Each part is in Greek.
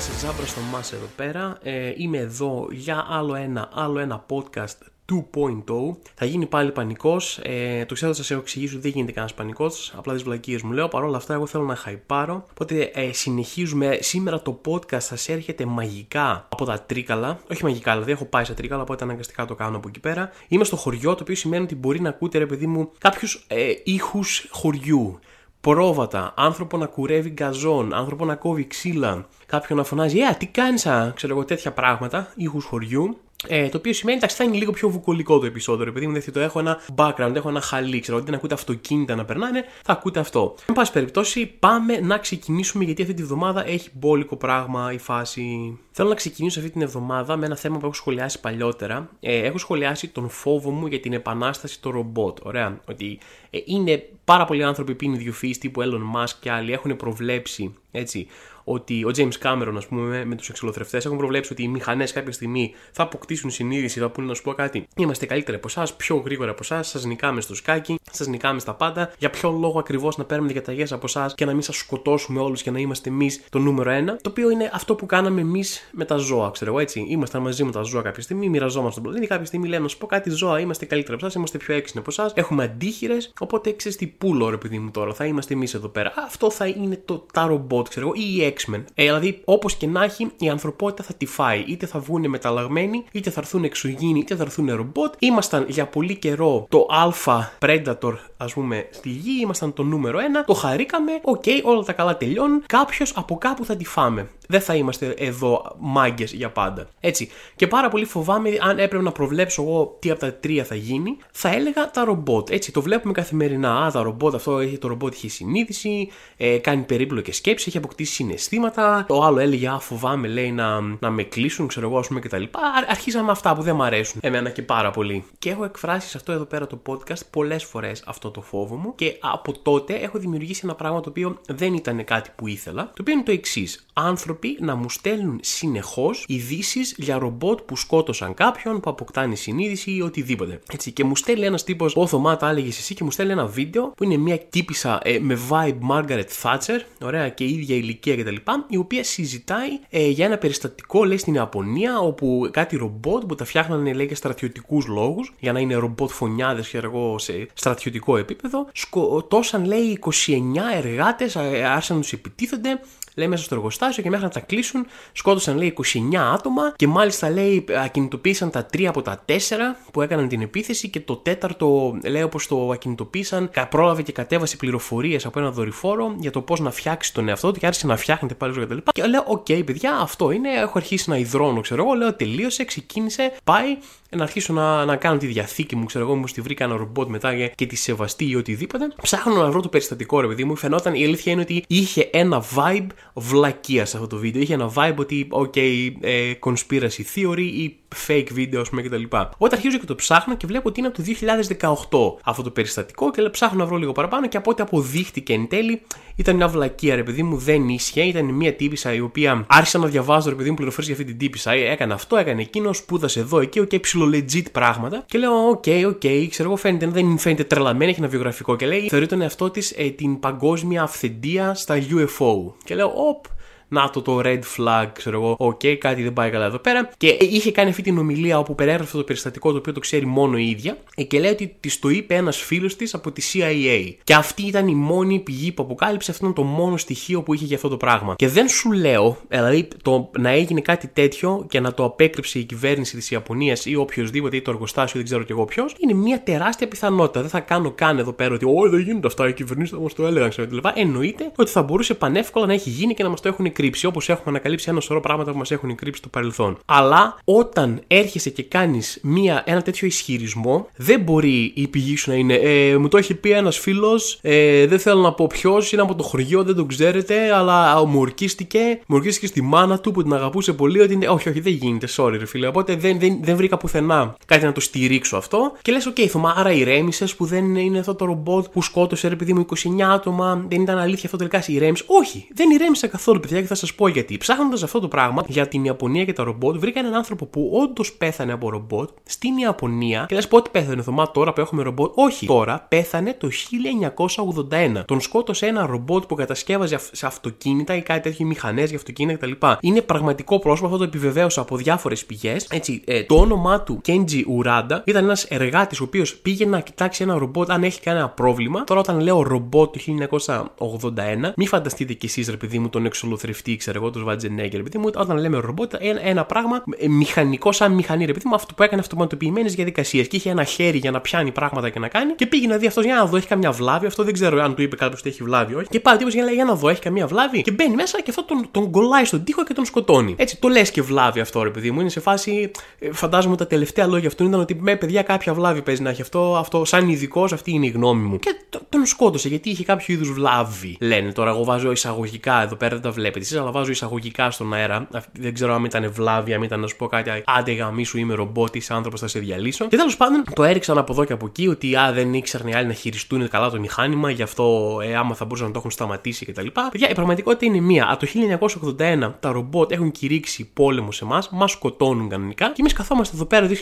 Καλησπέρα σας, Ζάμπρα στο Μάς εδώ πέρα. Ε, είμαι εδώ για άλλο ένα, άλλο ένα podcast 2.0. Θα γίνει πάλι πανικός. Ε, το ξέρω, θα σα έχω εξηγήσει ότι δεν γίνεται κανένας πανικός. Απλά τις βλακίες μου λέω. Παρ' όλα αυτά, εγώ θέλω να χαϊπάρω. Οπότε ε, συνεχίζουμε. Σήμερα το podcast σα έρχεται μαγικά από τα τρίκαλα. Όχι μαγικά, δηλαδή έχω πάει σε τρίκαλα, οπότε αναγκαστικά το κάνω από εκεί πέρα. Είμαι στο χωριό, το οποίο σημαίνει ότι μπορεί να ακούτε, ρε παιδί μου, κάποιους ε, ήχους χωριού πρόβατα, άνθρωπο να κουρεύει γκαζόν, άνθρωπο να κόβει ξύλα, κάποιον να φωνάζει Ε, τι κάνεις, ξέρω εγώ, τέτοια πράγματα, ήχους χωριού. Ε, το οποίο σημαίνει ότι θα είναι λίγο πιο βουκολικό το επεισόδιο. Επειδή μου το έχω ένα background, έχω ένα χαλί, ξέρω ότι να ακούτε αυτοκίνητα να περνάνε, θα ακούτε αυτό. Εν πάση περιπτώσει, πάμε να ξεκινήσουμε γιατί αυτή τη βδομάδα έχει μπόλικο πράγμα η φάση. Θέλω να ξεκινήσω αυτή την εβδομάδα με ένα θέμα που έχω σχολιάσει παλιότερα. Ε, έχω σχολιάσει τον φόβο μου για την επανάσταση των ρομπότ. Ωραία. Ότι ε, είναι πάρα πολλοί άνθρωποι που είναι ιδιοφυεί τύπου Elon Musk και άλλοι έχουν προβλέψει έτσι, ότι ο James Cameron, ας πούμε, με τους εξολοθρευτές έχουν προβλέψει ότι οι μηχανές κάποια στιγμή θα αποκτήσουν συνείδηση, θα πούνε να σου πω κάτι. Είμαστε καλύτεροι από εσάς, πιο γρήγορα από εσάς, σας νικάμε στο σκάκι, σας νικάμε στα πάντα. Για ποιο λόγο ακριβώς να παίρνουμε διαταγές από εσάς και να μην σας σκοτώσουμε όλους και να είμαστε εμείς το νούμερο ένα. Το οποίο είναι αυτό που κάναμε εμείς με τα ζώα, ξέρω εγώ έτσι. Ήμασταν μαζί με τα ζώα κάποια στιγμή, μοιραζόμαστε τον πλανήτη. Κάποια στιγμή λέμε να σου πω κάτι ζώα, είμαστε καλύτερα από εσάς, είμαστε πιο έξυπνοι από εσάς, έχουμε αντίχειρες. Οπότε ξέρεις τι πούλο, ρε παιδί μου τώρα, θα είμαστε εμείς εδώ πέρα. Αυτό θα είναι το, τα ρομπότ, ξέρω εγώ, ή οι X-Men. Ε, δηλαδή, όπως και να έχει, η ανθρωπότητα θα τη φάει. Είτε θα βγουν μεταλλαγμένοι, είτε θα έρθουν εξωγήινοι, είτε θα έρθουν ρομπότ. Ήμασταν για πολύ καιρό το apex predator, ας πούμε, στη γη. Ήμασταν το νούμερο 1. Το χαρήκαμε. OK, okay, όλα τα καλά τελειώνουν. Κάποιος από κάπου θα τη φάμε. Δεν θα είμαστε εδώ μάγκες για πάντα. Έτσι. Και πάρα πολύ φοβάμαι, αν έπρεπε να προβλέψω εγώ τι από τα τρία θα γίνει, θα έλεγα τα ρομπότ. Έτσι, το βλέπουμε καθημερινά. Α, τα ρομπότ, αυτό έχει το ρομπότ έχει συνείδηση, ε, κάνει περίπλοκες σκέψεις, έχει αποκτήσει συναισθήματα. Το άλλο έλεγε, Α, φοβάμαι, λέει, να, να με κλείσουν, ξέρω εγώ, ας πούμε κτλ. Αρχίζαμε αυτά που δεν μου αρέσουν εμένα και πάρα πολύ. Και έχω εκφράσει σε αυτό εδώ πέρα το podcast πολλές φορές αυτό το φόβο μου και από τότε έχω δημιουργήσει ένα πράγμα το οποίο δεν ήταν κάτι που ήθελα. Το οποίο είναι το εξής. Άνθρωποι να μου στέλνουν συνεχώς ειδήσεις για ρομπότ που σκότωσαν κάποιον, που αποκτάνει συνείδηση ή οτιδήποτε. Έτσι, και μου στέλνει ένας τύπος, ο Θωμά τα έλεγες εσύ, και μου στέλνει ένα βίντεο που είναι μια τύπησα ε, με vibe Margaret Thatcher, ωραία και ίδια ηλικία κτλ. Η οποία συζητάει ε, για ένα περιστατικό, λέει στην Ιαπωνία, όπου κάτι ρομπότ που τα φτιάχνανε λέει για στρατιωτικούς λόγους, για να είναι ρομπότ φονιάδες ξέρω εγώ σε στρατιωτικό επίπεδο, σκοτώσαν λέει 29 εργάτες, άρχισαν να τους επιτίθενται λέει μέσα στο εργοστάσιο και μέχρι να τα κλείσουν σκότωσαν λέει 29 άτομα και μάλιστα λέει ακινητοποίησαν τα τρία από τα τέσσερα που έκαναν την επίθεση και το τέταρτο λέει όπως το ακινητοποίησαν πρόλαβε και κατέβασε πληροφορίες από ένα δορυφόρο για το πώς να φτιάξει τον εαυτό του και άρχισε να φτιάχνεται πάλι ζωή κτλ. Και λέω OK okay, παιδιά αυτό είναι έχω αρχίσει να ιδρώνω ξέρω εγώ λέω τελείωσε ξεκίνησε πάει να αρχίσω να, να κάνω τη διαθήκη μου, ξέρω εγώ, μου τη βρει κανένα ρομπότ μετά και τη σεβαστεί ή οτιδήποτε. Ψάχνω να βρω το περιστατικό, ρε παιδί μου. Φαινόταν η αλήθεια είναι ότι είχε ένα vibe βλακεία σε αυτό το βίντεο. Είχε ένα vibe ότι, OK, ε, conspiracy theory ή fake video, ας πούμε κτλ. Όταν αρχίζω και το ψάχνω και βλέπω ότι είναι από το 2018 αυτό το περιστατικό και λέω ψάχνω να βρω λίγο παραπάνω και από ό,τι αποδείχτηκε εν τέλει ήταν μια βλακεία, ρε παιδί μου, δεν ίσχυε. Ήταν μια τύπισσα η οποία άρχισα να διαβάζω, ρε παιδί μου, πληροφορίες για αυτή την τύπισσα. Ε, έκανε αυτό, έκανε εκείνο, σπούδασε εδώ, εκεί, okay, ψιλο legit πράγματα. Και λέω, OK, okay, OK, okay, ξέρω εγώ, φαίνεται, δεν φαίνεται τρελαμένη, έχει ένα βιογραφικό και λέει, θεωρεί τον εαυτό της ε, την παγκόσμια αυθεντία στα UFO. Και λέω, οπ, να το το red flag, ξέρω εγώ, OK, okay, κάτι δεν πάει καλά εδώ πέρα. Και είχε κάνει αυτή την ομιλία όπου περιέγραφε το περιστατικό το οποίο το ξέρει μόνο η ίδια ε, και λέει ότι της το είπε ένας φίλος της από τη CIA. Και αυτή ήταν η μόνη πηγή που αποκάλυψε, αυτό ήταν το μόνο στοιχείο που είχε για αυτό το πράγμα. Και δεν σου λέω, δηλαδή το να έγινε κάτι τέτοιο και να το απέκρυψε η κυβέρνηση της Ιαπωνίας ή οποιοδήποτε ή το εργοστάσιο, δεν ξέρω κι εγώ ποιος, είναι μια τεράστια πιθανότητα. Δεν θα κάνω καν εδώ πέρα ότι, Όχι, δεν γίνονται αυτά, οι κυβερνήσεις θα μας το έλεγαν, ξέρω Εννοείται ότι θα μπορούσε πανεύκολα να έχει γίνει και να μας το έχουν κρύψει, όπως έχουμε ανακαλύψει ένα σωρό πράγματα που μας έχουν κρύψει στο παρελθόν. Αλλά όταν έρχεσαι και κάνεις ένα τέτοιο ισχυρισμό, δεν μπορεί η πηγή σου να είναι ε, Μου το έχει πει ένας φίλος, ε, δεν θέλω να πω ποιος, είναι από το χωριό, δεν το ξέρετε, αλλά μου ορκίστηκε, μου ορκίστηκε στη μάνα του που την αγαπούσε πολύ, ότι είναι, όχι, όχι, δεν γίνεται, sorry, ρε φίλε. Οπότε δεν, δεν, δεν βρήκα πουθενά κάτι να το στηρίξω αυτό. Και λες, OK, okay, Θωμά, άρα ηρέμησες που δεν είναι αυτό το ρομπότ που σκότωσε, ρε παιδί μου, 29 άτομα, δεν ήταν αλήθεια αυτό τελικά ηρέμησες. Όχι, δεν ηρέμησε καθόλου, παιδιά, και θα σας πω γιατί. Ψάχνοντας αυτό το πράγμα για την Ιαπωνία και τα ρομπότ, βρήκα έναν άνθρωπο που όντως πέθανε από ρομπότ στην Ιαπωνία. Και θα σας πω ότι πέθανε, Θωμά, τώρα που έχουμε ρομπότ. Όχι, τώρα πέθανε το 1981. Τον σκότωσε ένα ρομπότ που κατασκεύαζε σε αυτοκίνητα ή κάτι τέτοιο, μηχανές για αυτοκίνητα κτλ. Είναι πραγματικό πρόσωπο, αυτό το επιβεβαίωσα από διάφορες πηγές. Έτσι, ε, το όνομά του Kenji Uranda ήταν ένας εργάτης ο οποίος πήγε να κοιτάξει ένα ρομπότ αν έχει κανένα πρόβλημα. Τώρα, όταν λέω ρομπότ το 1981, μη φανταστείτε κι εσείς, ρε παιδί μου, τον εξολοθρευτή, ξέρω εγώ, τον Βατζενέγκερ, ρε παιδί μου, όταν λέμε ρομπότ, ένα, ένα πράγμα ε, μηχανικό σαν μηχανή, ρε παιδί μου, αυτό που έκανε αυτοματοποιημένες διαδικασίες και είχε ένα χέρι για να πιάνει πράγματα και να κάνει και πήγε να δει αυτός για να δω έχει καμιά βλάβη. Αυτό δεν ξέρω αν του είπε κάποιος ότι έχει βλάβη, όχι. Και πάλι τύπος για να λέει για να δω έχει καμία βλάβη και μπαίνει μέσα και αυτό τον, τον κολλάει στον τοίχο και τον σκοτώνει. Έτσι το λες και βλάβη αυτό, ρε παιδί μου. Είναι σε φάση, ε, φαντάζομαι τα τελευταία λόγια αυτού ήταν ότι με παιδιά κάποια βλάβη παίζει να έχει αυτό, αυτό σαν ειδικός, αυτή είναι η γνώμη μου. Και τον σκότωσε γιατί είχε κάποιο είδους βλάβη. Λένε τώρα, εγώ βάζω εισαγωγικά εδώ πέρα, δεν τα βλέπετε εσεί, αλλά βάζω εισαγωγικά στον αέρα. Δεν ξέρω αν ήταν βλάβη, αν ήταν να σου πω κάτι, άντε γαμί σου είμαι ρομπότης, άνθρωπος θα σε διαλύσω. Και τέλος πάντων το έριξαν από εδώ και από εκεί ότι α, δεν ήξεραν οι άλλοι να χειριστούν καλά το μηχάνημα, γι' αυτό ε, άμα θα μπορούσαν να το έχουν σταματήσει κτλ. Παιδιά, η πραγματικότητα είναι μία. Από το 1981 τα ρομπότ έχουν κηρύξει πόλεμο σε εμάς, μας σκοτώνουν κανονικά και εμείς καθόμαστε εδώ πέρα 2022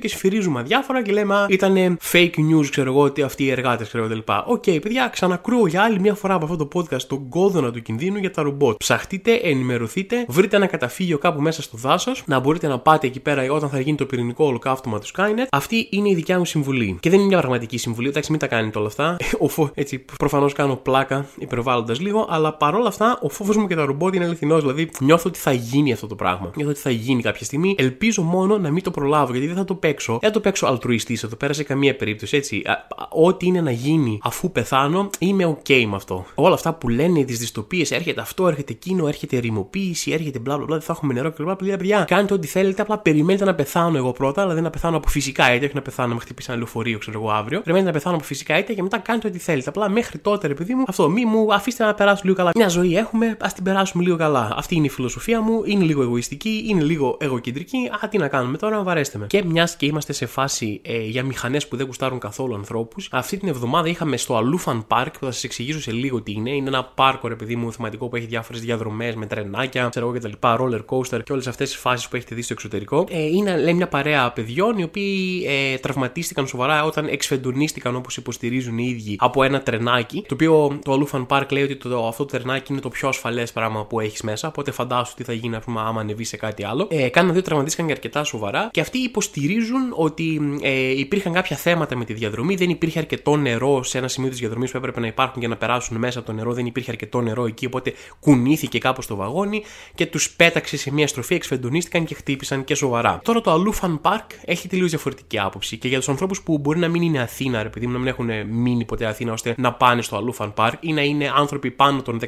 και σφυρίζουμε αδιάφορα και λέμε ήταν fake news, ξέρω εγώ, ότι αυτοί οι εργάτες, ξέρω κτλ. OK, okay, παιδιά, ξανακρούω για άλλη μια φορά από αυτό το podcast τον κόδωνα του κινδύνου για τα ρομπότ. Ψαχτείτε, ενημερωθείτε, βρείτε ένα καταφύγιο κάπου μέσα στο δάσος, να μπορείτε να πάτε εκεί πέρα όταν θα γίνει το πυρηνικό ολοκαύτωμα του Skynet. Αυτή είναι η δικιά μου συμβουλή. Και δεν είναι μια πραγματική συμβουλή, εντάξει, μην τα κάνετε όλα αυτά. Ο φο... Έτσι, προφανώς κάνω πλάκα υπερβάλλοντας λίγο, αλλά παρόλα αυτά ο φόβος μου και τα ρομπότ είναι αληθινός. Δηλαδή νιώθω ότι θα γίνει αυτό το πράγμα. Νιώθω ότι θα γίνει κάποια στιγμή. Ελπίζω μόνο να μην το προλάβω γιατί δεν θα το παίξω. Δεν θα το παίξω αλτρουιστής εδώ πέρα σε καμία περίπτωση. Έτσι, ό,τι είναι να γίνει αφού πεθάνω, είμαι OK με αυτό. Όλα αυτά που λένε τι δυστοπίε, έρχεται αυτό, έρχεται εκείνο, έρχεται ρημοποίηση, έρχεται μπλα μπλα, δεν θα έχουμε νερό και μπλα μπλα. Παιδιά, κάντε ό,τι θέλετε, απλά περιμένετε να πεθάνω εγώ πρώτα, αλλά δεν να πεθάνω από φυσικά αίτια, όχι να πεθάνω να με χτυπήσει ένα λεωφορείο, ξέρω εγώ αύριο. Περιμένετε να πεθάνω από φυσικά αίτια και μετά κάντε ό,τι θέλετε. Απλά μέχρι τότε, ρε παιδί μου, αυτό μη μου αφήστε να περάσω λίγο καλά. Μια ζωή έχουμε, ας την περάσουμε λίγο καλά. Αυτή είναι η φιλοσοφία μου, είναι λίγο εγωιστική, είναι λίγο εγωκεντρική. Α, τι να κάνουμε τώρα, βαρέστε με. Και μιας και είμαστε σε φάση ε, για μηχανές που δεν γουστάρουν καθόλου ανθρώπους, αυτή την εβδομάδα είχαμε στο Αλούφαν Park, που θα σας εξηγήσω σε λίγο τι είναι. Είναι ένα πάρκο, ρε παιδί μου, θεματικό που έχει διάφορες διαδρομές με τρενάκια, ξέρω εγώ κτλ. Roller coaster και όλες αυτές τις φάσεις που έχετε δει στο εξωτερικό. Ε, είναι, λέει, μια παρέα παιδιών οι οποίοι ε, τραυματίστηκαν σοβαρά όταν εξφεντονίστηκαν όπως υποστηρίζουν οι ίδιοι από ένα τρενάκι. Το οποίο το Αλούφαν Park λέει ότι το, αυτό το τρενάκι είναι το πιο ασφαλές πράγμα που έχεις μέσα. Οπότε φαντάσου τι θα γίνει, πούμε, άμα ανεβείς σε κάτι άλλο. Ε, κάναν δύο τραυματίστηκαν και αρκετά σοβαρά και αυτοί υποστηρίζουν ότι ε, υπήρχαν κάποια θέματα με τη διαδρομή. Δεν υπήρχε αρκετό νερό σε ένα σημείο της διαδρομής που έπρεπε να υπάρχουν για να περάσουν μέσα το νερό. Δεν υπήρχε αρκετό νερό εκεί, οπότε κουνήθηκε κάπως το βαγόνι και τους πέταξε σε μια στροφή, εξφεντονίστηκαν και χτύπησαν και σοβαρά. Τώρα το Αλούφαν Park έχει τελείως διαφορετική άποψη και για τους ανθρώπους που μπορεί να μην είναι Αθήνα, επειδή να μην έχουν μείνει ποτέ Αθήνα ώστε να πάνε στο Αλούφαν Park ή να είναι άνθρωποι πάνω των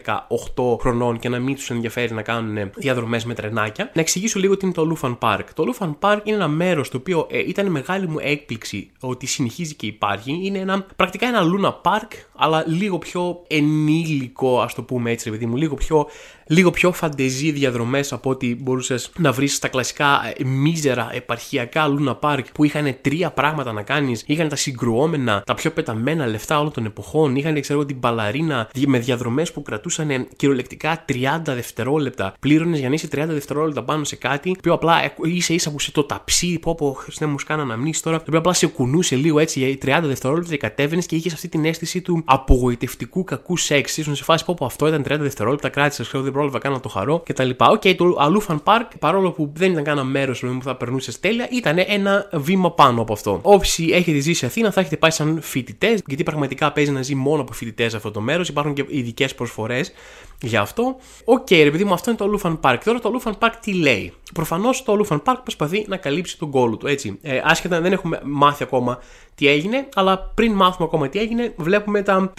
18 χρονών και να μην τους ενδιαφέρει να κάνουν διαδρομές με τρενάκια. Να εξηγήσω λίγο τι είναι το Αλούφαν Park. Το Αλούφαν Park είναι ένα μέρος το οποίο ε, ήταν μεγάλη μου έκπληξη ότι συνεχίζει και υπάρχει. Είναι ένα, πρακτικά ένα Luna Park, αλλά λίγο πιο ενήλικο, ας το πούμε έτσι, παιδί μου, λίγο πιο λίγο πιο φαντεζή διαδρομές από ό,τι μπορούσες να βρεις στα κλασικά ε, μίζερα επαρχιακά λούνα παρκ που είχαν τρία πράγματα να κάνεις. Είχαν τα συγκρουόμενα, τα πιο πεταμένα λεφτά όλων των εποχών. Είχαν, ξέρω την μπαλαρίνα με διαδρομές που κρατούσαν κυριολεκτικά 30 δευτερόλεπτα. Πλήρωνες για να είσαι 30 δευτερόλεπτα πάνω σε κάτι, το οποίο απλά ίσα ίσα που σε το ταψί, πω πω Χριστέ μου σκάνε αναμνήσεις τώρα, το οποίο απλά σε κουνούσε λίγο έτσι για 30 δευτερόλεπτα και κατέβαινες και είχες αυτή την αίσθηση του απογοητευτικού κακού σεξ. Ήσουν σε φάση πω, πω αυτό ήταν 30 δευτερόλεπτα, κράτησες, ξέρω δεν πρόλαβα καν να το χαρώ κτλ. OK, okay, το Allou Fun Park, παρόλο που δεν ήταν κανένα μέρος που θα περνούσε τέλεια, ήταν ένα βήμα πάνω από αυτό. Όσοι έχετε ζήσει σε Αθήνα, θα έχετε πάει σαν φοιτητές, γιατί πραγματικά παίζει να ζει μόνο από φοιτητές αυτό το μέρος. Υπάρχουν και ειδικές προσφορές για αυτό. OK, okay, ρε παιδί μου, αυτό είναι το Allou Fun Park. Τώρα το Allou Fun Park τι λέει; Προφανώς το Allou Fun Park προσπαθεί να καλύψει τον κώλο του, έτσι. Ε, άσχετα δεν έχουμε μάθει ακόμα τι έγινε, αλλά πριν μάθουμε ακόμα τι έγινε, βλέπουμε τα,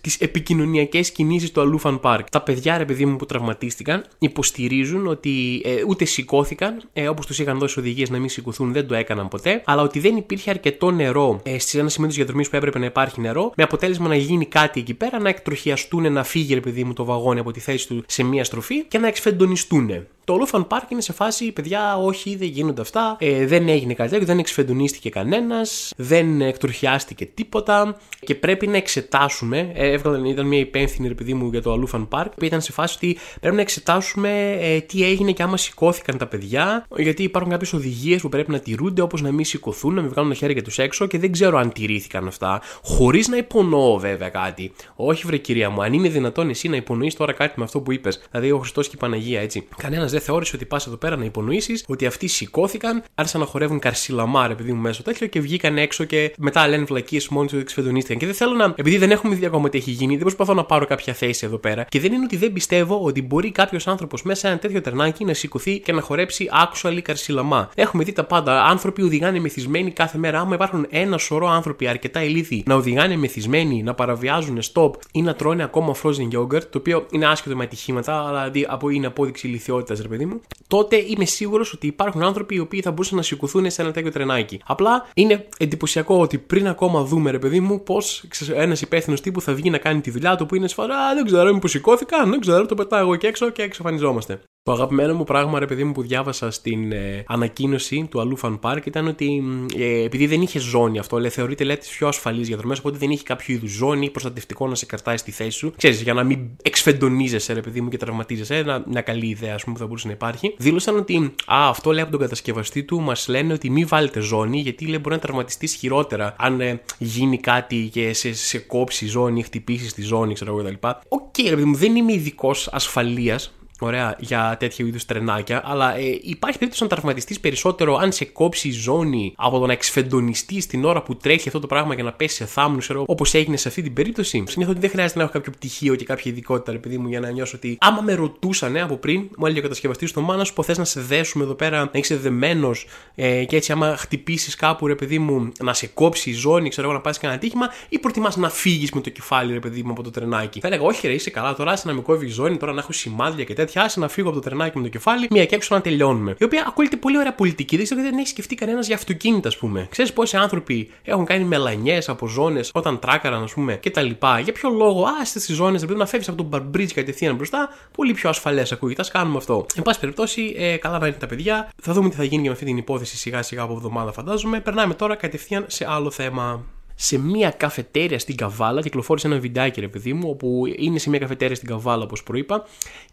τις επικοινωνιακές κινήσεις του Allou Fun Park. Τα παιδιά, ρε παιδί μου, που τραυματίστηκαν, υποστηρίζουν ότι ε, ούτε σηκώθηκαν, ε, όπως τους είχαν δώσει οδηγίες να μην σηκωθούν, δεν το έκαναν ποτέ, αλλά ότι δεν υπήρχε αρκετό νερό ε, σε ένα σημείο της διαδρομής που έπρεπε να υπάρχει νερό, με αποτέλεσμα να γίνει κάτι εκεί πέρα, να εκτροχιαστούν, να φύγει, ρε παιδί μου, το βαγόνι από τη θέση του σε μία στροφή και να εκσφενδονιστούν. Το Λούφαν Πάρκ είναι σε φάση, παιδιά, όχι, δεν γίνονται αυτά. Ε, δεν έγινε κάτι τέτοιο, δεν εξφεντουνίστηκε κανένας, δεν εκτροχιάστηκε τίποτα και πρέπει να εξετάσουμε. Ε, έβγαλε, ήταν μια υπεύθυνη επειδή μου για το Αλούφαν Πάρκ, που ήταν σε φάση ότι πρέπει να εξετάσουμε ε, τι έγινε και άμα σηκώθηκαν τα παιδιά, γιατί υπάρχουν κάποιες οδηγίες που πρέπει να τηρούνται, όπως να μην σηκωθούν, να μην βγάλουν τα χέρια τους έξω και δεν ξέρω αν τηρήθηκαν αυτά, χωρίς να υπονοώ βέβαια κάτι. Όχι, βρε κυρία μου, αν είναι δυνατόν εσύ να υπονοείς τώρα κάτι με αυτό που είπες, δηλαδή ο Χριστός και η Παναγία έτσι. Κανένας δεν θεώρησε ότι πας εδώ πέρα να υπονοήσεις ότι αυτοί σηκώθηκαν, άρχισαν να χορεύουν καρσιλαμάρ επειδή μου μέσω τέτοιο και βγήκαν έξω και μετά λένε βλακίες μόνοι τους εξφεδονίστηκαν. Και δεν θέλω να, επειδή δεν έχουμε δει ακόμα τι έχει γίνει, δεν προσπαθώ να πάρω κάποια θέση εδώ πέρα. Και δεν είναι ότι δεν πιστεύω ότι μπορεί κάποιος άνθρωπος μέσα σε ένα τέτοιο τερνάκι να σηκωθεί και να χορέψει actually καρσιλαμά. Έχουμε δει τα πάντα. Άνθρωποι οδηγάνε μεθυσμένοι κάθε μέρα. Άμα υπάρχουν ένα σωρό άνθρωποι αρκετά ηλίθιοι να οδηγάνε μεθυσμένοι, να παραβιάζουν stop ή να τρώνε ακόμα frozen yogurt, το οποίο είναι άσχετο με ατυχήματα, αλλά είναι απόδειξη ηλικιότητας, ρε παιδί μου, τότε είμαι σίγουρος ότι υπάρχουν άνθρωποι οι οποίοι θα μπορούσαν να σηκωθούν σε ένα τέτοιο τρενάκι. Απλά είναι εντυπωσιακό ότι πριν ακόμα δούμε, ρε παιδί μου, πώς ένας υπεύθυνος τύπου θα βγει να κάνει τη δουλειά του που είναι σφαρά, δεν ξέρω, μήπως σηκώθηκαν, δεν ξέρω, το πετάω εγώ και έξω και εξαφανιζόμαστε. Το αγαπημένο μου πράγμα, ρε παιδί μου, που διάβασα στην ε, ανακοίνωση του Allou Fun Park ήταν ότι ε, επειδή δεν είχε ζώνη αυτό, λέει, θεωρείται λέει στις πιο ασφαλείς διαδρομές, οπότε δεν είχε κάποιο είδους ζώνη προστατευτικό να σε κρατάει στη θέση σου. Ξέρεις, για να μην εκσφενδονίζεσαι, ρε παιδί μου, και τραυματίζεσαι. Ένα, μια καλή ιδέα, ας πούμε, που θα μπορούσε να υπάρχει. Δήλωσαν ότι, α, αυτό λέει από τον κατασκευαστή του, μας λένε ότι μην βάλετε ζώνη, γιατί λέει μπορεί να τραυματιστεί χειρότερα αν ε, γίνει κάτι και σε, σε κόψει ζώνη, χτυπήσεις τη ζώνη, ξέρω εγώ κτλ. OK, okay, ρε παιδί μου, δεν είμαι ειδικός ασφαλείας ωραία, για τέτοιου είδους τρενάκια, αλλά ε, υπάρχει περίπτωση να τραυματιστείς περισσότερο αν σε κόψει η ζώνη από το να εξφεντονιστείς την ώρα που τρέχει αυτό το πράγμα για να πέσει σε θάμνους, όπως έγινε σε αυτή την περίπτωση. Συνήθως ότι δεν χρειάζεται να έχω κάποιο πτυχίο και κάποια ειδικότητα, επειδή μου, για να νιώσω ότι άμα με ρωτούσαν από πριν, μου έλεγε ο κατασκευαστής στο μάνας σου, θες να σε δέσουμε εδώ πέρα, να είσαι δεμένος ε, και έτσι άμα χτυπήσεις κάπου, ρε παιδί μου, να σε κόψει η ζώνη, ξέρω εγώ να πας κανένα τύχημα, ή προτιμάς να φύγεις με το κεφάλι, ρε παιδί μου, από το τρενάκι. Θα έλεγα, Όχι, ρε, είσαι καλά τώρα, να με κόβει η ζώνη, τώρα να έχω σημάδια και τέτοια τέτοια, να φύγω από το τρενάκι με το κεφάλι, μία και έξω να τελειώνουμε. Η οποία ακούγεται πολύ ωραία πολιτική, δεν ξέρω γιατί δεν έχει σκεφτεί κανένας για αυτοκίνητα, ας πούμε. Ξέρεις πόσοι άνθρωποι έχουν κάνει μελανιές από ζώνες όταν τράκαραν, ας πούμε, και τα λοιπά. Για ποιο λόγο, α, στις ζώνες, δηλαδή να φεύγεις από τον μπαρμπρίτζ κατευθείαν μπροστά, πολύ πιο ασφαλές ακούγεται. Α κάνουμε αυτό. Εν πάση περιπτώσει, ε, καλά να είναι τα παιδιά. Θα δούμε τι θα γίνει με αυτή την υπόθεση σιγά σιγά από εβδομάδα, φαντάζομαι. Περνάμε τώρα κατευθείαν σε άλλο θέμα σε μια καφετέρια στην Καβάλα. Κυκλοφόρησε ένα βιντεάκι, ρε παιδί μου, όπου είναι σε μια καφετέρια στην Καβάλα, όπως προείπα,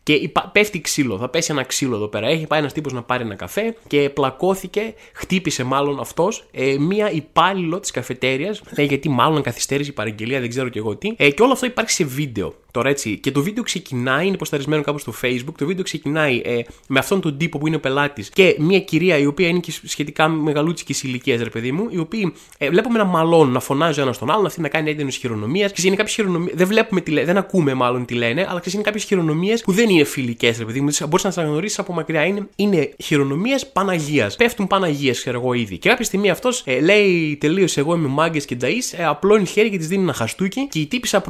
και πέφτει ξύλο. Θα πέσει ένα ξύλο εδώ πέρα. Έχει πάει ένας τύπος να πάρει ένα καφέ και πλακώθηκε, χτύπησε μάλλον αυτός, ε, μία υπάλληλο της καφετέριας. Λέει γιατί μάλλον καθυστέρησε η παραγγελία, δεν ξέρω κι εγώ τι. Ε, και όλο αυτό υπάρχει σε βίντεο. Τώρα έτσι. Και το βίντεο ξεκινάει, είναι υποσταρισμένο κάπου στο Facebook. Το βίντεο ξεκινάει ε, με αυτόν τον τύπο που είναι ο πελάτης και μια κυρία η οποία είναι και σχετικά μεγαλούτσικης ηλικίας, ρε παιδί μου, οι οποίοι ε, βλέπουμε να μαλώνουν, να φωνάζει ένα στον άλλον, αυτή να κάνει έντονε χειρονομίε. Και είναι κάποιε χειρονομίε. Δεν βλέπουμε τι λένε, δεν ακούμε μάλλον τι λένε, αλλά ξέρει είναι κάποιε χειρονομίε που δεν είναι φιλικέ, ρε παιδί μου. Μπορεί να τι αναγνωρίσει από μακριά. Είναι, είναι χειρονομίε Παναγία. Πέφτουν Παναγίε, ξέρω εγώ ήδη. Και κάποια στιγμή αυτό ε, λέει τελείω εγώ είμαι μάγκε και νταή, ε, απλώνει χέρι και τη δίνει ένα χαστούκι και η τύπησα,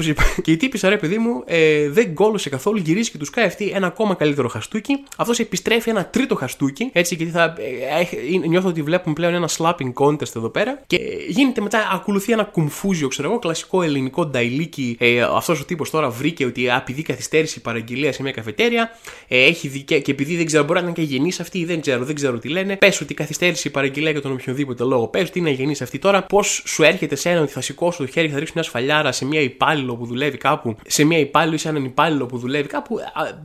και η τύπησα ρε παιδί μου ε, δεν κόλωσε καθόλου, γυρίζει και του κάνει αυτή ένα ακόμα καλύτερο χαστούκι. Αυτό επιστρέφει ένα τρίτο χαστούκι, έτσι γιατί θα ε, νιώθω ότι βλέπουμε πλέον ένα slapping contest εδώ πέρα. Και γίνεται μετά, ακολουθεί ένα κουμφούζιο, ξέρω εγώ, κλασικό ελληνικό νταϊλίκι. Ε, Αυτός ο τύπος τώρα βρήκε ότι επειδή καθυστέρησε η παραγγελία σε μια καφετέρια, ε, έχει δικαι... και επειδή δεν ξέρω, μπορεί να είναι και γενής αυτή, δεν ξέρω, δεν ξέρω τι λένε. Πες ότι καθυστέρησε η παραγγελία για τον οποιοδήποτε λόγο. Πες ότι είναι γενής αυτή τώρα, πώς σου έρχεται σε ένα ότι θα σηκώσω το χέρι, θα ρίξω μια σφαλιάρα σε μια υπάλληλο που δουλεύει κάπου, σε μια υπάλληλο ή σε έναν υπάλληλο που δουλεύει κάπου.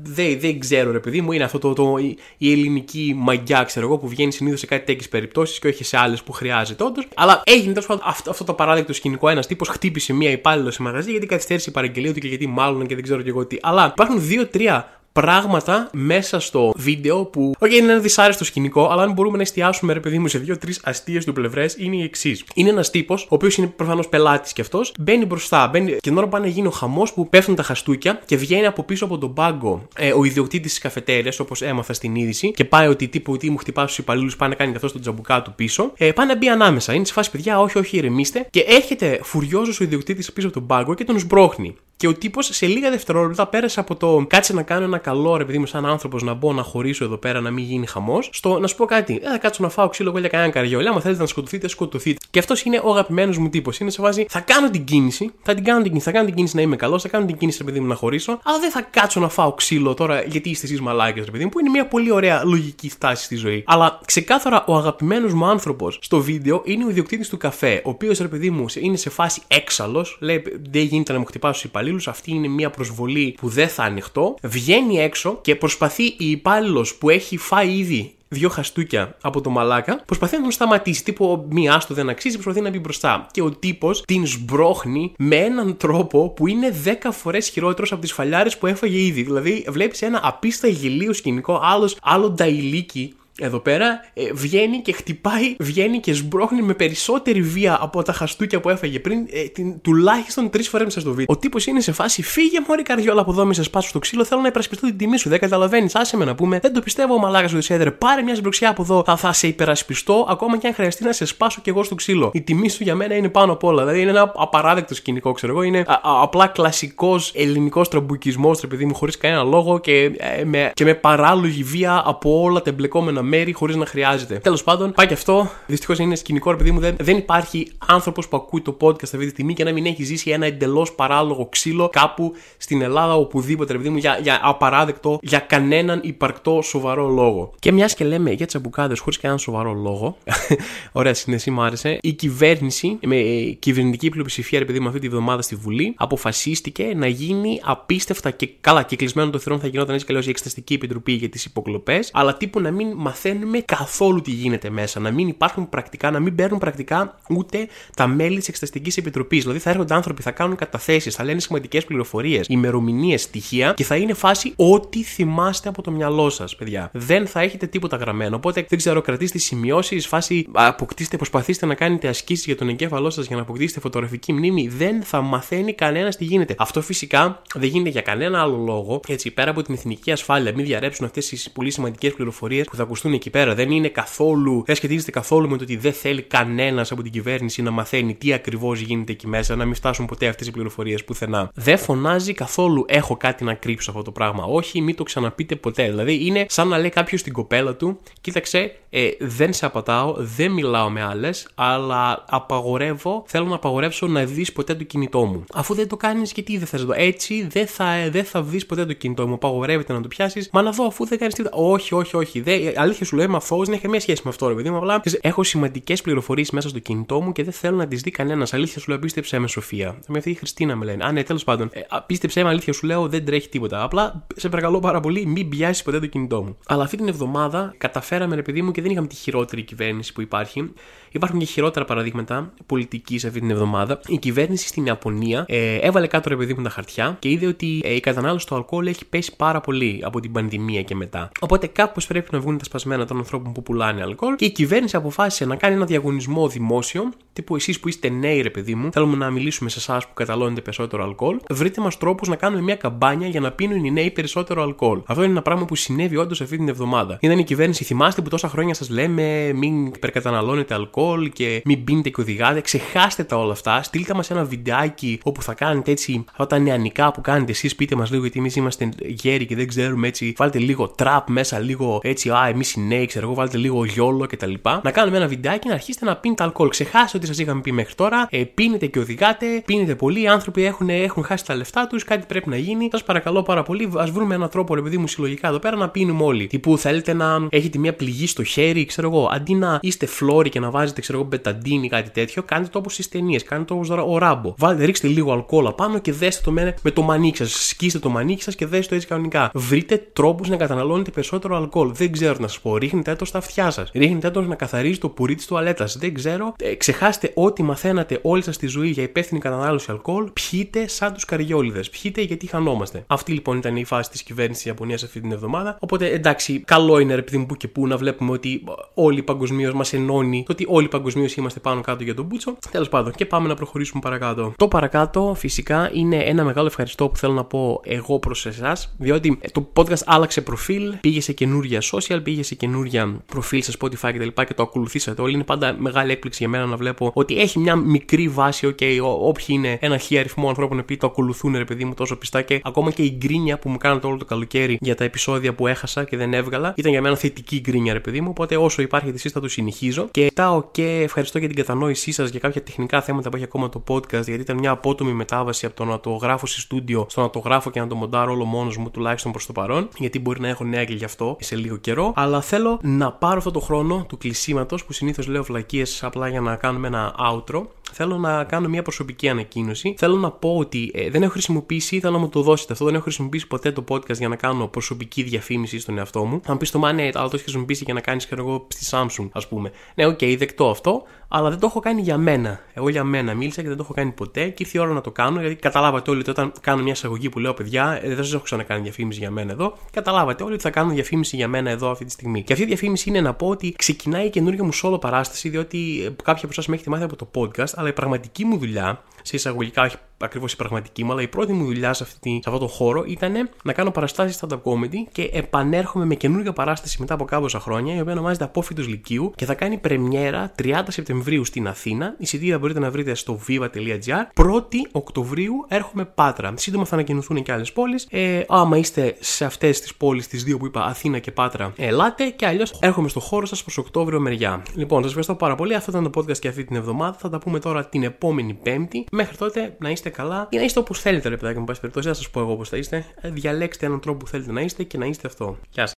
Δεν, δεν ξέρω, ρε παιδί μου, είναι αυτό το, το, η ελληνική μαγιά, ξέρω εγώ, που βγαίνει συνήθως σε κάτι τέτοιες περιπτώσεις και όχι σε άλλες που χρειάζεται όντως. Αλλά έγινε τόσο αυτό, αυτό το παράδειγμα σκηνικό. Ένας τύπος χτύπησε μία υπάλληλο σε μαγαζί γιατί καθυστέρησε η παραγγελία του και γιατί μάλλον και δεν ξέρω και εγώ τι. Αλλά υπάρχουν δύο-τρία πράγματα μέσα στο βίντεο που. Όχι, είναι ένα δυσάρεστο σκηνικό, αλλά αν μπορούμε να εστιάσουμε, ρε παιδί μου, σε δύο-τρεις αστείες του πλευρές, είναι η εξής. Είναι ένας τύπος, ο οποίος είναι προφανώς πελάτης κι αυτός, μπαίνει μπροστά, μπαίνει, και την ώρα που πάνε να γίνει ο χαμός που πέφτουν τα χαστούκια και βγαίνει από πίσω από τον πάγκο ε, ο ιδιοκτήτης της καφετέρια, όπως έμαθα στην είδηση, και πάει ότι τύπου ότι μου χτυπά τους υπαλλήλους, πάει να κάνει καθώς τον τζαμπουκά του πίσω, ε, πάει να μπει ανάμεσα. Είναι σε φάση παιδιά, όχι, όχι, ηρεμήστε, και έρχεται φουριόζος ο ιδιοκτήτης πίσω από τον πάγκο και τον σμπρώχνει. Και ο τύπος σε λίγα δευτερόλεπτα πέρασε από το κάτσε να κάνω ένα καλό ρε παιδί μου, σαν άνθρωπος να μπω να χωρίσω εδώ πέρα, να μην γίνει χαμός, στο να σου πω κάτι. Ε, θα κάτσω να φάω ξύλο εγώ για κανένα καριόλι. Άμα θέλετε να σκοτωθείτε, σκοτωθείτε. Και αυτός είναι ο αγαπημένος μου τύπος. Είναι σε βάση, θα κάνω την κίνηση, θα την κάνω την κίνηση, θα κάνω την κίνηση να είμαι καλός, θα κάνω την κίνηση ρε παιδί μου να χωρίσω, αλλά δεν θα κάτσω να φάω ξύλο τώρα γιατί είστε εσείς μαλάκες ρε παιδί μου, που είναι μια πολύ ωραία λογική στάση στη ζωή. Αλλά ξεκάθαρα ο αγαπημένος μου άνθρωπος στο βίντεο είναι ο ιδιοκτήτης του καφέ, ο οποίος ρε παιδί μου είναι σε φάση έξαλλος, λέει δεν γίνεται να μου χτυπάω στου υπαλλήλους, αυτή είναι μια προσβολή που δεν θα ανοιχτώ. Βγαίνει έξω και προσπαθεί η υπάλληλος που έχει φάει ήδη δύο χαστούκια από το μαλάκα, προσπαθεί να τον σταματήσει. Τύπο, μία άστο δεν αξίζει, προσπαθεί να μπει μπροστά. Και ο τύπος την σμπρώχνει με έναν τρόπο που είναι 10 φορές χειρότερος από τις φαλιάρες που έφαγε ήδη. Δηλαδή, βλέπεις ένα απίστευτα γελίο σκηνικό, άλλος, άλλο νταϊλίκι εδώ πέρα ε, βγαίνει και χτυπάει, βγαίνει και σμπρώχνει με περισσότερη βία από τα χαστούκια που έφαγε πριν, ε, την, τουλάχιστον τρεις φορές μέσα στο βίντεο. Ο τύπος είναι σε φάση, φύγε μόλι καριόλα από εδώ, μη σε σπάσω στο ξύλο, θέλω να υπερασπιστώ την τιμή σου. Δεν καταλαβαίνεις, άσε με να πούμε, δεν το πιστεύω ο μαλάκας του Δεσέδρε, πάρε μια σμπροξιά από εδώ, θα, θα σε υπερασπιστώ ακόμα και αν χρειαστεί να σε σπάσω κι εγώ στο ξύλο. Η τιμή σου για μένα είναι πάνω απ' όλα. Δηλαδή είναι ένα απαράδεκτο σκηνικό, ξέρω εγώ, είναι α, α, απλά κλασικός ελληνικός τραμπουκισμός, τρεπιδί μου, χωρίς κανένα λόγο και, ε, με, και με παράλογη βία από όλα τα εμπλεκόμενα μέρη χωρίς να χρειάζεται. Τέλος πάντων, πάει και αυτό. Δυστυχώς είναι σκηνικό, επειδή μου. Δεν, δεν υπάρχει άνθρωπος που ακούει το podcast αυτή τη στιγμή και να μην έχει ζήσει ένα εντελώς παράλογο ξύλο κάπου στην Ελλάδα, οπουδήποτε, επειδή μου, για, για απαράδεκτο, για κανέναν υπαρκτό σοβαρό λόγο. Και μιας και λέμε για τσαμπουκάδες χωρίς κανέναν σοβαρό λόγο. Ωραία σύνδεση, μου άρεσε. Η κυβέρνηση, με κυβερνητική πλειοψηφία, επειδή μου αυτή τη βδομάδα στη Βουλή, αποφασίστηκε να γίνει απίστευτα και καλά και κλεισμένο το θηρόν θα γινόταν έτσι και η Εξεταστική Επιτροπή για τις υποκλοπές, αλλά τύπου να μην μαθαίνουμε καθόλου τι γίνεται μέσα. Να μην υπάρχουν πρακτικά, να μην παίρνουν πρακτικά ούτε τα μέλη της Εξεταστικής Επιτροπής. Δηλαδή θα έρχονται άνθρωποι, θα κάνουν καταθέσεις, θα λένε σημαντικές πληροφορίες, ημερομηνίες, στοιχεία και θα είναι φάση ό,τι θυμάστε από το μυαλό σας, παιδιά. Δεν θα έχετε τίποτα γραμμένο. Οπότε δεν ξέρω, κρατήστε σημειώσεις, φάση αποκτήστε, προσπαθήστε να κάνετε ασκήσεις για τον εγκέφαλό σας για να αποκτήσετε φωτογραφική μνήμη. Δεν θα μαθαίνει κανένας τι γίνεται. Αυτό φυσικά δεν γίνεται για κανένα άλλο λόγο. Έτσι, πέρα από την εθνική ασφάλεια, μην διαρρέψουν αυτές τις πολύ σημαντικές πληροφορίες που θα ακουστούν εκεί πέρα. Δεν είναι καθόλου, δεν σχετίζεται καθόλου με το ότι δεν θέλει κανένας από την κυβέρνηση να μαθαίνει τι ακριβώς γίνεται εκεί μέσα, να μην φτάσουν ποτέ αυτές οι πληροφορίες πουθενά. Δεν φωνάζει καθόλου έχω κάτι να κρύψω αυτό το πράγμα. Όχι, μην το ξαναπείτε ποτέ. Δηλαδή είναι σαν να λέει κάποιος στην κοπέλα του, κοίταξε, ε, δεν σε απατάω, δεν μιλάω με άλλες, αλλά απαγορεύω, θέλω να απαγορεύσω να δεις ποτέ το κινητό μου. Αφού δεν το κάνεις, γιατί δεν θες το. Έτσι δεν θα, δεν θα δεις ποτέ το κινητό μου. Απαγορεύεται να το πιάσεις. Μα να δω αφού δεν κάνεις τίποτα. Όχι, όχι, όχι. Δεν, αλήθεια σου λέω, είμαι αθώο, δεν έχει καμία σχέση με αυτό, ρε παιδί μου. Απλά έχω σημαντικές πληροφορίες μέσα στο κινητό μου και δεν θέλω να τις δει κανένας. Αλήθεια σου λέω, πίστεψε με Σοφία. Με αυτή η Χριστίνα με λένε. Α, ναι, τέλος πάντων. Ε, πίστεψε με, αλήθεια σου λέω, δεν τρέχει τίποτα. Απλά σε παρακαλώ πάρα πολύ, μην πιάσεις ποτέ το κινητό μου. Αλλά αυτή την εβδομάδα καταφέραμε, ρε παιδί μου, και δεν είχαμε τη χειρότερη κυβέρνηση που υπάρχει. Υπάρχουν και χειρότερα παραδείγματα πολιτικής αυτή την εβδομάδα. Η κυβέρνηση στην Ιαπωνία ε, έβαλε κάτω ρε παιδί μου τα χαρτιά και είδε ότι ε, η κατανάλωση του αλκοόλ έχει πέσει πάρα πολύ από την πανδημία και μετά. Οπότε κάπως πρέπει να βγουν τα σπασμένα των ανθρώπων που πουλάνε αλκοόλ και η κυβέρνηση αποφάσισε να κάνει ένα διαγωνισμό δημόσιο, τύπου εσείς που είστε νέοι ρε παιδί μου, θέλουμε να μιλήσουμε σε εσάς που καταλώνετε περισσότερο αλκοόλ, βρείτε μας τρόπους να κάνουμε μια καμπάνια για να πίνουν οι νέοι περισσότερο αλκοόλ. Αυτό είναι ένα πράγμα που συνέβη όντως αυτή την εβδομάδα. Ήταν η κυβέρνηση, θυμάστε που τόσα χρόνια σας λέμε μην υπερκαταναλώνετε αλκοόλ και μην πίνετε και οδηγάτε, ξεχάστε τα όλα αυτά, στείλτε μας ένα βιντεάκι όπου θα κάνετε έτσι αυτά τα νεανικά που κάνετε εσείς, πείτε μας λίγο γιατί εμείς είμαστε γέροι και δεν ξέρουμε έτσι, βάλτε λίγο τραπ μέσα, λίγο έτσι, α, εμείς οι νέοι, ξέρω εγώ, βάλτε λίγο γιόλο κτλ. Να κάνουμε ένα βιντεάκι να αρχίσετε να πίνετε αλκοόλ. Ξεχάστε ό,τι σας είχαμε πει μέχρι τώρα, ε, πίνετε και οδηγάτε, πίνετε πολύ, οι άνθρωποι έχουν, έχουν χάσει τα λεφτά τους, κάτι πρέπει να γίνει. Σας παρακαλώ πάρα πολύ, ας βρούμε έναν τρόπο, ρε παιδί μου, συλλογικά εδώ πέρα να πίνουμε όλοι. Τι που θέλετε να έχετε μια πληγή στο χέρι, ξέρω εγώ, αντί να είστε φλόροι και να βάζετε, ξέρω εγώ, μπεταντίνη ή κάτι τέτοιο, κάντε το όπως στις ταινίες, κάντε το όπως ο ράμπο. Βάλτε, ρίξτε λίγο αλκοόλ πάνω και δέστε το με, με το μανίκι σας. Σκίστε το μανίκι σας και δέστε το έτσι κανονικά. Βρείτε τρόπους να καταναλώνετε περισσότερο αλκοόλ. Δεν ξέρω να σας πω. Ρίχνετε το στα αυτιά σας. Ρίχνετε το να καθαρίζει το πουρί της τουαλέτας. Δεν ξέρω. Ε, ξεχάστε ό,τι μαθαίνατε όλη σας τη ζωή για υπεύθυνη κατανάλωση αλκοόλ. Πιείτε σαν τους καριόλιδες. Πιείτε γιατί χανόμαστε. Αυτή λοιπόν ήταν η φάση της κυβέρνησης της Ιαπωνίας αυτή την εβδομάδα. Οπότε εντάξει, καλό είναι ρε παιδί μου που και που να βλέπουμε ότι ότι όλοι παγκοσμίως μας ενώνει, το ότι όλοι παγκοσμίως είμαστε πάνω κάτω για τον μπούτσο. Τέλος πάντων, και πάμε να προχωρήσουμε παρακάτω. Το παρακάτω φυσικά είναι ένα μεγάλο ευχαριστώ που θέλω να πω εγώ προς εσάς, διότι το podcast άλλαξε προφίλ, πήγε σε καινούρια social, πήγε σε καινούρια προφίλ σε Spotify κτλ. Και, και το ακολουθήσατε όλοι. Είναι πάντα μεγάλη έκπληξη για μένα να βλέπω ότι έχει μια μικρή βάση. OK, okay, όποιοι είναι ένα χι αριθμό ανθρώπων που το ακολουθούν, ρε παιδί μου, τόσο πιστά και ακόμα και η γκρίνια που μου κάνατε όλο το καλοκαίρι για τα επεισόδια που έχασα και δεν έβγαλα ήταν για μένα θετική γκρίνια, ρε παιδί μου. Οπότε όσο υπάρχει εσεί θα το συνεχίζω. Και κοιτάω και ευχαριστώ για την κατανόησή σας για κάποια τεχνικά θέματα που έχει ακόμα το podcast, γιατί ήταν μια απότομη μετάβαση από το να το γράφω σε στούντιο στο να το γράφω και να το μοντάρω όλο μόνος μου τουλάχιστον προς το παρόν, γιατί μπορεί να έχω νέα και γι' αυτό σε λίγο καιρό. Αλλά θέλω να πάρω αυτό το χρόνο του κλεισίματος που συνήθως λέω φλακίες απλά για να κάνουμε ένα outro θέλω να κάνω μια προσωπική ανακοίνωση. Θέλω να πω ότι ε, δεν έχω χρησιμοποιήσει, θέλω να μου το δώσετε αυτό, δεν έχω χρησιμοποιήσει ποτέ το podcast για να κάνω προσωπική διαφήμιση στον εαυτό μου. Θα μου πεις Θωμά, ναι, αλλά το έχεις χρησιμοποιήσει για να κάνεις και εγώ στη Samsung, ας πούμε. Ναι, OK, okay, δεκτό αυτό, αλλά δεν το έχω κάνει για μένα. Εγώ για μένα μίλησα και δεν το έχω κάνει ποτέ και ήρθε η ώρα να το κάνω γιατί καταλάβατε όλοι ότι όταν κάνω μια εισαγωγή που λέω παιδιά, ε, δεν σας έχω ξανακάνει διαφήμιση για μένα εδώ, καταλάβατε όλοι ότι θα κάνω διαφήμιση για μένα εδώ αυτή τη στιγμή. Και αυτή η διαφήμιση είναι να πω ότι ξεκινάει η καινούργια μου solo παράσταση, διότι ε, κάποια από εσάς με έχετε μάθει από το podcast, αλλά η πραγματική μου δουλειά, σε εισαγωγικά, όχι ακριβώς η πραγματική μου, αλλά η πρώτη μου δουλειά σε, αυτή, σε αυτό το χώρο ήταν να κάνω παραστάσεις stand-up comedy και επανέρχομαι με καινούργια παράσταση μετά από κάμποσα χρόνια, η οποία ονομάζεται Απόφυτος Λυκείου και θα κάνει πρεμιέρα 30 Σεπτεμβρίου στην Αθήνα. Εισιτήρια μπορείτε να βρείτε στο viva.gr. 1η Οκτωβρίου έρχομαι Πάτρα. Σύντομα θα ανακοινωθούν και άλλες πόλεις. Ε, άμα είστε σε αυτές τις πόλεις, τις δύο που είπα, Αθήνα και Πάτρα, ελάτε και αλλιώς έρχομαι στο χώρο σας προς Οκτώβριο μεριά. Λοιπόν, σας ευχαριστώ πάρα πολύ. Αυτό ήταν το podcast και αυτή την εβδομάδα. Θα τα πούμε τώρα την επόμενη Πέμπτη. Μέχρι τότε να είστε καλά ή να είστε όπως θέλετε, ρε παιδάκι μου, πάση περιπτώσει. Δεν σας πω εγώ πώς θα είστε. Ε, διαλέξτε έναν τρόπο που θέλετε να είστε και να είστε αυτό. Γεια σας.